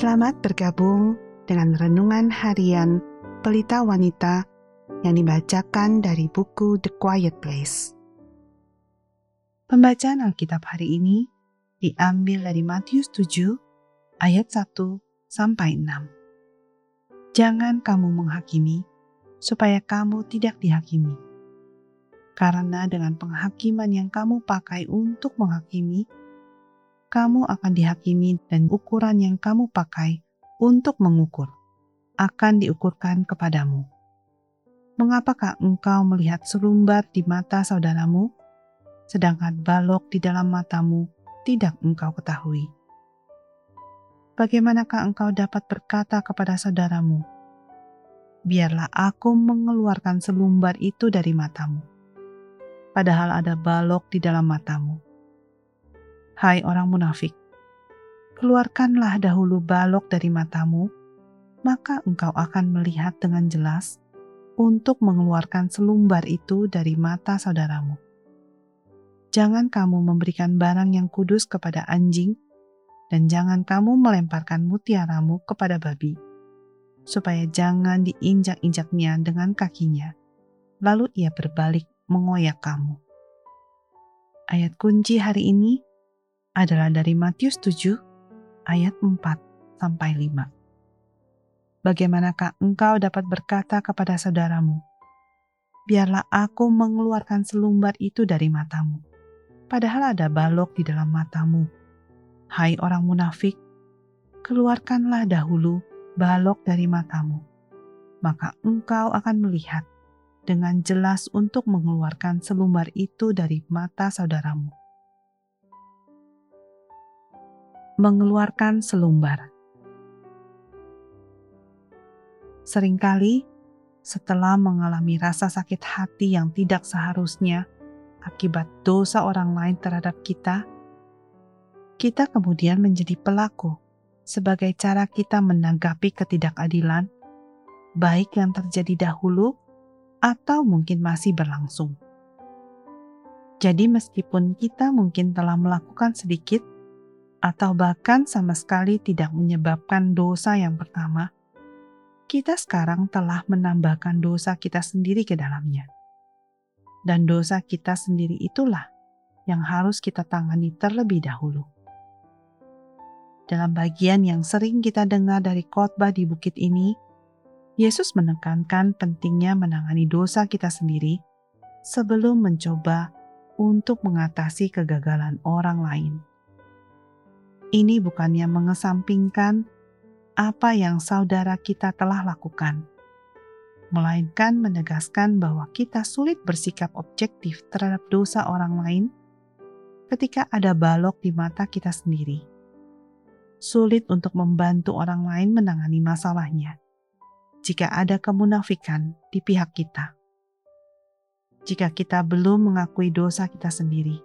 Selamat bergabung dengan renungan harian Pelita Wanita yang dibacakan dari buku The Quiet Place. Pembacaan Alkitab hari ini diambil dari Matius 7 ayat 1 sampai 6. Jangan kamu menghakimi supaya kamu tidak dihakimi. Karena dengan penghakiman yang kamu pakai untuk menghakimi, kamu akan dihakimi dan ukuran yang kamu pakai untuk mengukur akan diukurkan kepadamu. Mengapakah engkau melihat serumbar di mata saudaramu, sedangkan balok di dalam matamu tidak engkau ketahui? Bagaimanakah engkau dapat berkata kepada saudaramu, "Biarlah aku mengeluarkan selumbar itu dari matamu," padahal ada balok di dalam matamu? Hai orang munafik, keluarkanlah dahulu balok dari matamu, maka engkau akan melihat dengan jelas untuk mengeluarkan selumbar itu dari mata saudaramu. Jangan kamu memberikan barang yang kudus kepada anjing, dan jangan kamu melemparkan mutiaramu kepada babi, supaya jangan diinjak-injaknya dengan kakinya, lalu ia berbalik mengoyak kamu. Ayat kunci hari ini adalah dari Matius 7 ayat 4 sampai 5. Bagaimanakah engkau dapat berkata kepada saudaramu, biarlah aku mengeluarkan selumbar itu dari matamu, padahal ada balok di dalam matamu. Hai orang munafik, keluarkanlah dahulu balok dari matamu, maka engkau akan melihat dengan jelas untuk mengeluarkan selumbar itu dari mata saudaramu mengeluarkan selumbar. Seringkali, setelah mengalami rasa sakit hati yang tidak seharusnya akibat dosa orang lain terhadap kita, kita kemudian menjadi pelaku sebagai cara kita menanggapi ketidakadilan, baik yang terjadi dahulu atau mungkin masih berlangsung. Jadi, meskipun kita mungkin telah melakukan sedikit atau bahkan sama sekali tidak menyebabkan dosa yang pertama, kita sekarang telah menambahkan dosa kita sendiri ke dalamnya. Dan dosa kita sendiri itulah yang harus kita tangani terlebih dahulu. Dalam bagian yang sering kita dengar dari khotbah di bukit ini, Yesus menekankan pentingnya menangani dosa kita sendiri sebelum mencoba untuk mengatasi kegagalan orang lain. Ini bukannya mengesampingkan apa yang saudara kita telah lakukan, melainkan menegaskan bahwa kita sulit bersikap objektif terhadap dosa orang lain ketika ada balok di mata kita sendiri. Sulit untuk membantu orang lain menangani masalahnya jika ada kemunafikan di pihak kita. Jika kita belum mengakui dosa kita sendiri,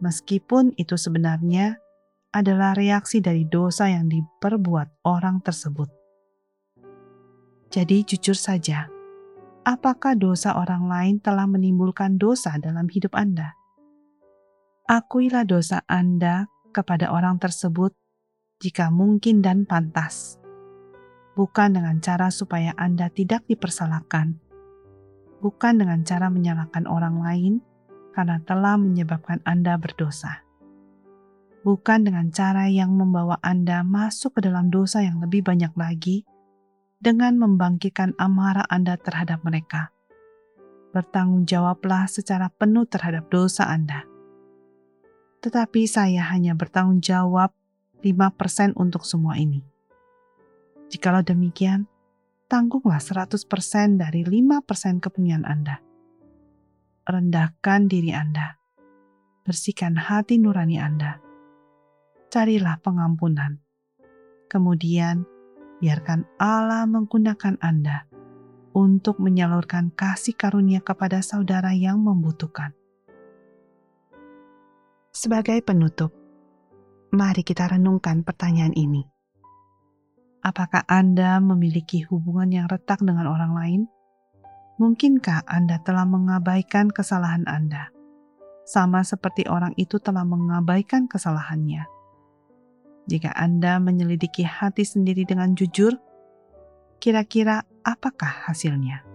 meskipun itu sebenarnya adalah reaksi dari dosa yang diperbuat orang tersebut. Jadi, jujur saja, apakah dosa orang lain telah menimbulkan dosa dalam hidup Anda? Akuilah dosa Anda kepada orang tersebut jika mungkin dan pantas, bukan dengan cara supaya Anda tidak dipersalahkan, bukan dengan cara menyalahkan orang lain karena telah menyebabkan Anda berdosa bukan dengan cara yang membawa Anda masuk ke dalam dosa yang lebih banyak lagi, dengan membangkitkan amarah Anda terhadap mereka. Bertanggung jawablah secara penuh terhadap dosa Anda. Tetapi saya hanya bertanggung jawab 5% untuk semua ini. Jikalau demikian, tanggunglah 100% dari 5% kepunyaan Anda. Rendahkan diri Anda. Bersihkan hati nurani Anda carilah pengampunan. Kemudian, biarkan Allah menggunakan Anda untuk menyalurkan kasih karunia kepada saudara yang membutuhkan. Sebagai penutup, mari kita renungkan pertanyaan ini. Apakah Anda memiliki hubungan yang retak dengan orang lain? Mungkinkah Anda telah mengabaikan kesalahan Anda, sama seperti orang itu telah mengabaikan kesalahannya? Jika Anda menyelidiki hati sendiri dengan jujur, kira-kira apakah hasilnya?